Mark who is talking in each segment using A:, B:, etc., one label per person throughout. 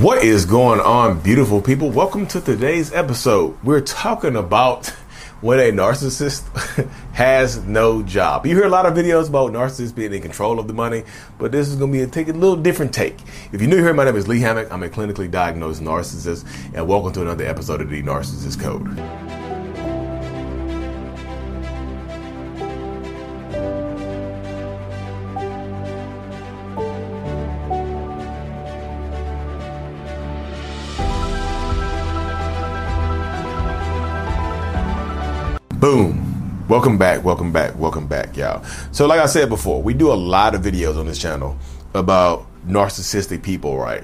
A: What is going on, beautiful people? Welcome to today's episode. We're talking about when a narcissist has no job. You hear a lot of videos about narcissists being in control of the money, but this is going to be a take a little different take. If you're new here, my name is Lee Hammock. I'm a clinically diagnosed narcissist, and welcome to another episode of the Narcissist Code. Boom. Welcome back, welcome back, welcome back, y'all. So, like I said before, we do a lot of videos on this channel about narcissistic people, right?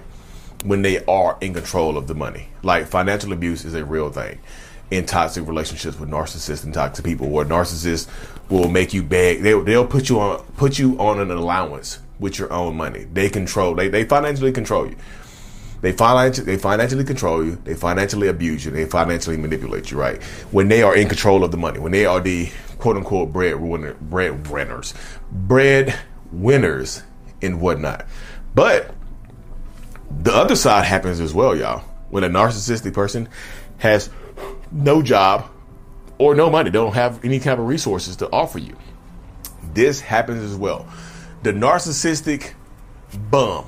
A: When they are in control of the money. Like, financial abuse is a real thing in toxic relationships with narcissists and toxic people, where narcissists will make you beg. They'll, they'll put you on put you on an allowance with your own money. They control. They they financially control you. They financially, they financially control you. They financially abuse you. They financially manipulate you. Right when they are in control of the money, when they are the quote unquote bread winner, bread winners, bread winners, and whatnot. But the other side happens as well, y'all. When a narcissistic person has no job or no money, don't have any kind of resources to offer you. This happens as well. The narcissistic bum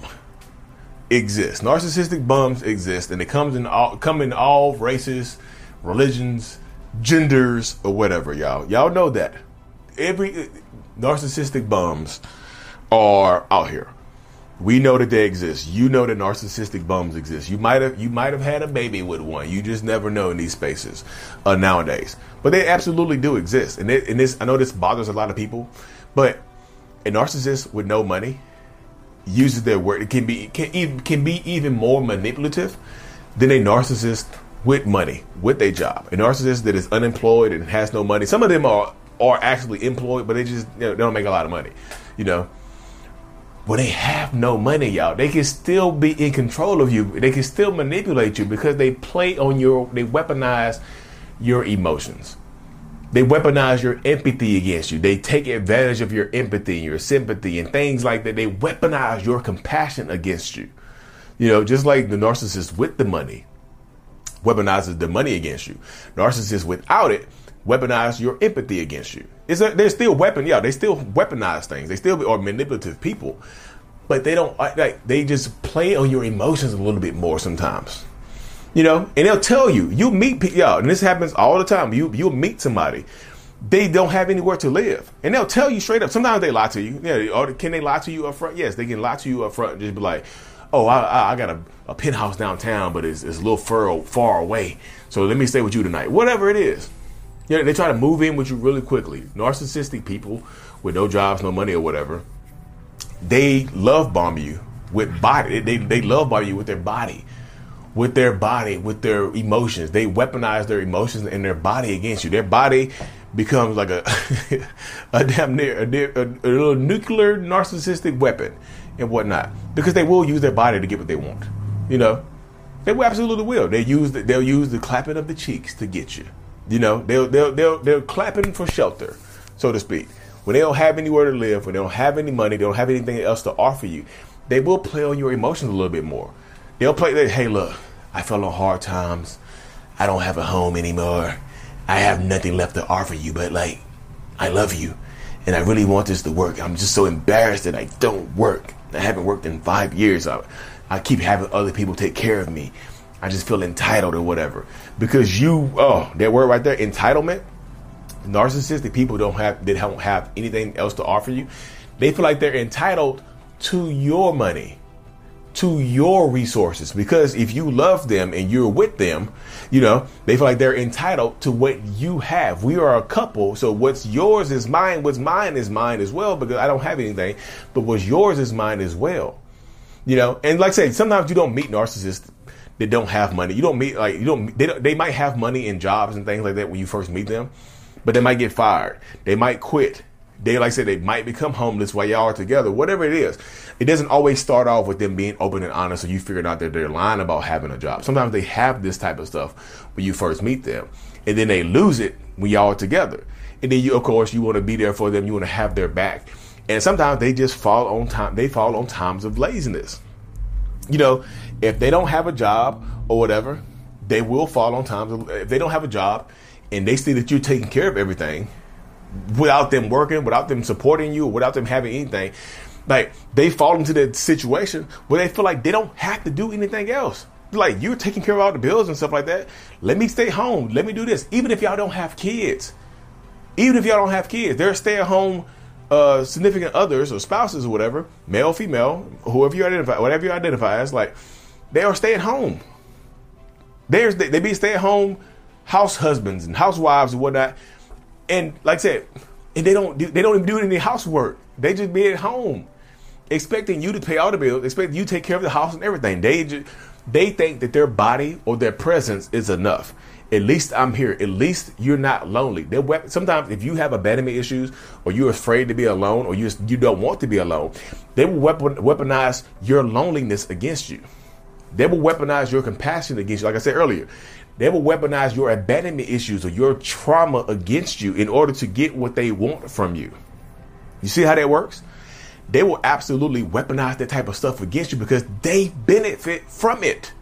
A: exist. Narcissistic bums exist, and it comes in all come in all races, religions, genders, or whatever. Y'all, y'all know that every narcissistic bums are out here. We know that they exist. You know that narcissistic bums exist. You might have you might have had a baby with one. You just never know in these spaces uh, nowadays. But they absolutely do exist. And, and this I know this bothers a lot of people, but a narcissist with no money uses their word. It can be can even can be even more manipulative than a narcissist with money, with a job. A narcissist that is unemployed and has no money. Some of them are are actually employed, but they just you know, they don't make a lot of money. You know, when they have no money, y'all, they can still be in control of you. They can still manipulate you because they play on your, they weaponize your emotions. They weaponize your empathy against you. They take advantage of your empathy and your sympathy and things like that. They weaponize your compassion against you. You know, just like the narcissist with the money weaponizes the money against you. Narcissists without it weaponize your empathy against you. It's a, they're still weapon, yeah, they still weaponize things. They still are manipulative people, but they don't like they just play on your emotions a little bit more sometimes. You know, and they'll tell you, you meet yeah, and this happens all the time. You you'll meet somebody, they don't have anywhere to live, and they'll tell you straight up. Sometimes they lie to you. Yeah, or oh, can they lie to you up front? Yes, they can lie to you up front. Just be like, oh, I, I got a, a penthouse downtown, but it's, it's a little far far away. So let me stay with you tonight. Whatever it is, you know, they try to move in with you really quickly. Narcissistic people with no jobs, no money, or whatever, they love bomb you with body. They, they love bomb you with their body with their body, with their emotions. They weaponize their emotions and their body against you. Their body becomes like a a damn near a, a, a, little nuclear narcissistic weapon and whatnot because they will use their body to get what they want. You know, they will absolutely will. They use the, they'll use the clapping of the cheeks to get you. You know, they'll they'll they'll they're clapping for shelter, so to speak. When they don't have anywhere to live, when they don't have any money, they don't have anything else to offer you, they will play on your emotions a little bit more They'll play that, hey, look, I fell on hard times. I don't have a home anymore. I have nothing left to offer you, but like, I love you. And I really want this to work. I'm just so embarrassed that I don't work. I haven't worked in five years. I, I keep having other people take care of me. I just feel entitled or whatever. Because you, oh, that word right there, entitlement. Narcissistic people don't have, they don't have anything else to offer you. They feel like they're entitled to your money to your resources because if you love them and you're with them, you know, they feel like they're entitled to what you have. We are a couple, so what's yours is mine, what's mine is mine as well because I don't have anything, but what's yours is mine as well. You know, and like I say, sometimes you don't meet narcissists that don't have money. You don't meet like you don't they don't, they might have money and jobs and things like that when you first meet them, but they might get fired. They might quit they, like I said, they might become homeless while y'all are together, whatever it is. It doesn't always start off with them being open and honest so you figured out that they're lying about having a job. Sometimes they have this type of stuff when you first meet them, and then they lose it when y'all are together. And then you, of course, you want to be there for them. You want to have their back. And sometimes they just fall on time. They fall on times of laziness. You know, if they don't have a job or whatever, they will fall on times. If they don't have a job and they see that you're taking care of everything without them working, without them supporting you, without them having anything, like they fall into that situation where they feel like they don't have to do anything else. Like you're taking care of all the bills and stuff like that. Let me stay home. Let me do this. Even if y'all don't have kids, even if y'all don't have kids, they're stay at home uh, significant others or spouses or whatever, male, female, whoever you identify, whatever you identify as, like they are staying home. There's they, they be stay at home house husbands and housewives and whatnot, and like I said, and they don't do, they don't even do any housework. They just be at home, expecting you to pay all the bills, expecting you to take care of the house and everything. They just they think that their body or their presence is enough. At least I'm here. At least you're not lonely. They sometimes if you have abandonment issues or you're afraid to be alone or you just, you don't want to be alone, they will weapon, weaponize your loneliness against you. They will weaponize your compassion against you. Like I said earlier, they will weaponize your abandonment issues or your trauma against you in order to get what they want from you. You see how that works? They will absolutely weaponize that type of stuff against you because they benefit from it.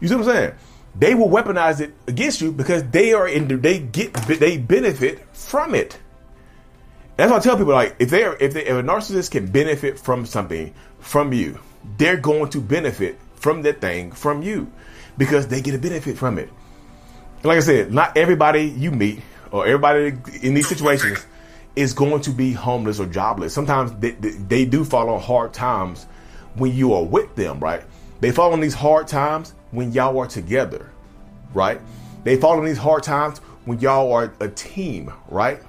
A: You see what I'm saying? They will weaponize it against you because they are in they get they benefit from it. That's why I tell people like if they are if they if a narcissist can benefit from something from you, they're going to benefit from that thing from you because they get a benefit from it. Like I said, not everybody you meet or everybody in these situations is going to be homeless or jobless. Sometimes they, they, do fall on hard times when you are with them, right? They fall on these hard times when y'all are together, right? They fall on these hard times when y'all are a team, right?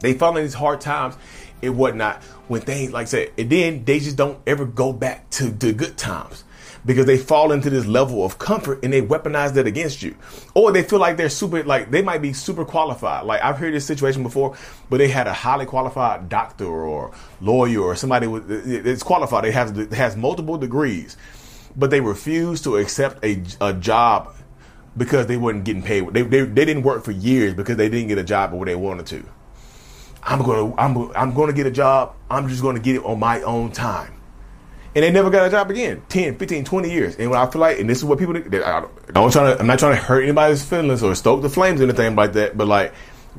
A: They fall on these hard times and whatnot when things like I said, and then they just don't ever go back to the good times because they fall into this level of comfort and they weaponize that against you. Or they feel like they're super, like they might be super qualified. Like I've heard this situation before, but they had a highly qualified doctor or lawyer or somebody it's qualified. They have, has multiple degrees, but they refuse to accept a, a job because they weren't getting paid. They, they, they didn't work for years because they didn't get a job where they wanted to. I'm gonna I'm I'm gonna get a job. I'm just gonna get it on my own time and they never got a job again. 10 15 20 years. And i feel like and this is what people do I don't, trying to i'm not trying to hurt anybody's feelings or stoke the flames or anything like that but like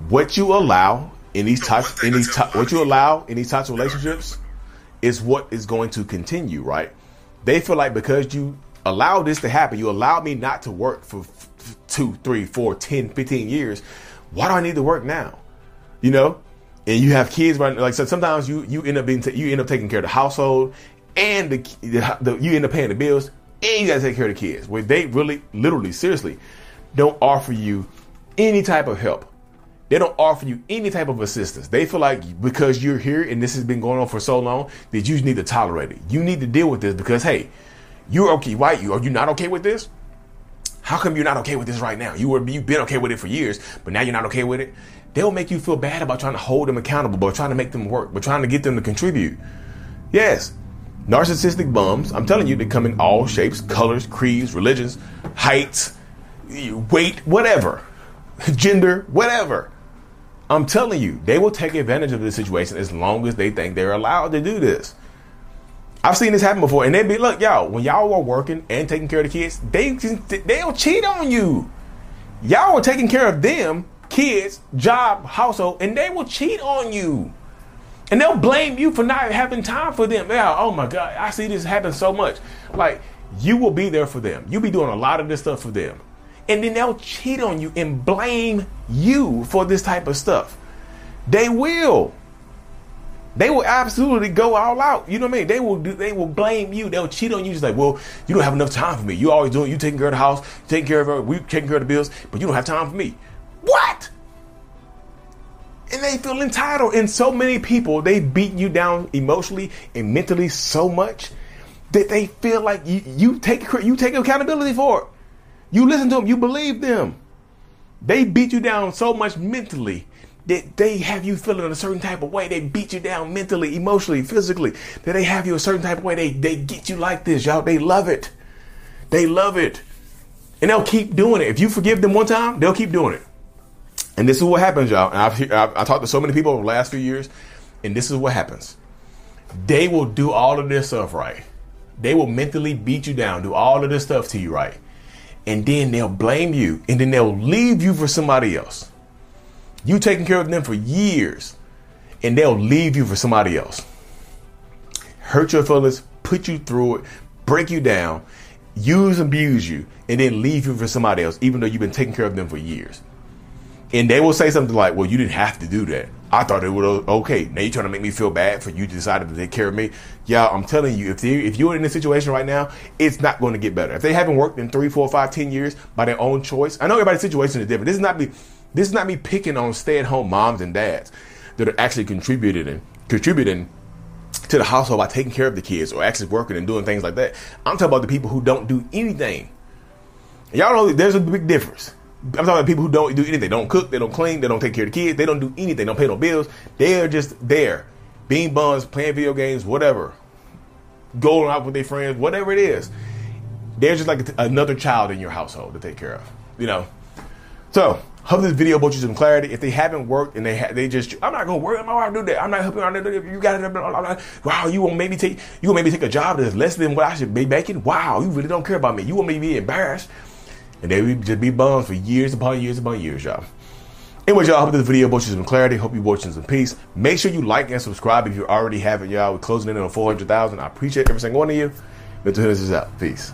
A: what you allow in these types in these what you allow in these types of relationships is what is going to continue right? They feel like because you allow this to happen you allow me not to work for two three four 10 15 years why do i need to work now? You know? And you have kids right? Like so sometimes you you end up being t- you end up taking care of the household and the, the, the, you end up paying the bills, and you gotta take care of the kids. Where they really, literally, seriously, don't offer you any type of help. They don't offer you any type of assistance. They feel like because you're here and this has been going on for so long that you need to tolerate it. You need to deal with this because hey, you're okay. Why you are you not okay with this? How come you're not okay with this right now? You were you've been okay with it for years, but now you're not okay with it. They'll make you feel bad about trying to hold them accountable, but trying to make them work, but trying to get them to contribute. Yes, Narcissistic bums, I'm telling you, they come in all shapes, colors, creeds, religions, heights, weight, whatever, gender, whatever. I'm telling you, they will take advantage of this situation as long as they think they're allowed to do this. I've seen this happen before, and they be look, y'all, when y'all are working and taking care of the kids, they they'll cheat on you. Y'all are taking care of them, kids, job, household, and they will cheat on you. And they'll blame you for not having time for them. Yeah, oh my God, I see this happen so much. Like, you will be there for them. You'll be doing a lot of this stuff for them. And then they'll cheat on you and blame you for this type of stuff. They will. They will absolutely go all out. You know what I mean? They will do, they will blame you. They'll cheat on you. Just like, well, you don't have enough time for me. You always doing you taking care of the house, taking care of her, we taking care of the bills, but you don't have time for me. What? And they feel entitled. And so many people, they beat you down emotionally and mentally so much that they feel like you, you take you take accountability for it. You listen to them, you believe them. They beat you down so much mentally that they have you feeling a certain type of way. They beat you down mentally, emotionally, physically. That they have you a certain type of way. They they get you like this, y'all. They love it. They love it. And they'll keep doing it. If you forgive them one time, they'll keep doing it. And this is what happens, y'all. And I've, I've, I've talked to so many people over the last few years, and this is what happens. They will do all of this stuff right. They will mentally beat you down, do all of this stuff to you, right? And then they'll blame you, and then they'll leave you for somebody else. You taking care of them for years, and they'll leave you for somebody else. Hurt your feelings, put you through it, break you down, use and abuse you, and then leave you for somebody else, even though you've been taking care of them for years. And they will say something like, Well, you didn't have to do that. I thought it was okay. Now you're trying to make me feel bad for you decided to take care of me. Yeah, I'm telling you, if they, if you're in a situation right now, it's not going to get better. If they haven't worked in three, four, five, ten years by their own choice, I know everybody's situation is different. This is not me. This is not me picking on stay-at-home moms and dads that are actually contributing contributing to the household by taking care of the kids or actually working and doing things like that. I'm talking about the people who don't do anything. Y'all know there's a big difference. I'm talking about people who don't do anything. They don't cook, they don't clean, they don't take care of the kids, they don't do anything, they don't pay no bills. They're just there, being buns, playing video games, whatever, going out with their friends, whatever it is. They're just like another child in your household to take care of, you know. So, hope this video brought you some clarity. If they haven't worked and they ha- they just, I'm not gonna worry. Not gonna do that. I'm not helping. Not, you got it. Wow, you want maybe take you want maybe take a job that's less than what I should be making. Wow, you really don't care about me. You want me to be embarrassed. And they would just be bums for years upon years upon years, y'all. Anyways, y'all, hope this video brought you some clarity. Hope you you some peace. Make sure you like and subscribe if you already haven't, y'all. We're closing in on 400,000. I appreciate every single one of you. Mental Healness is out. Peace.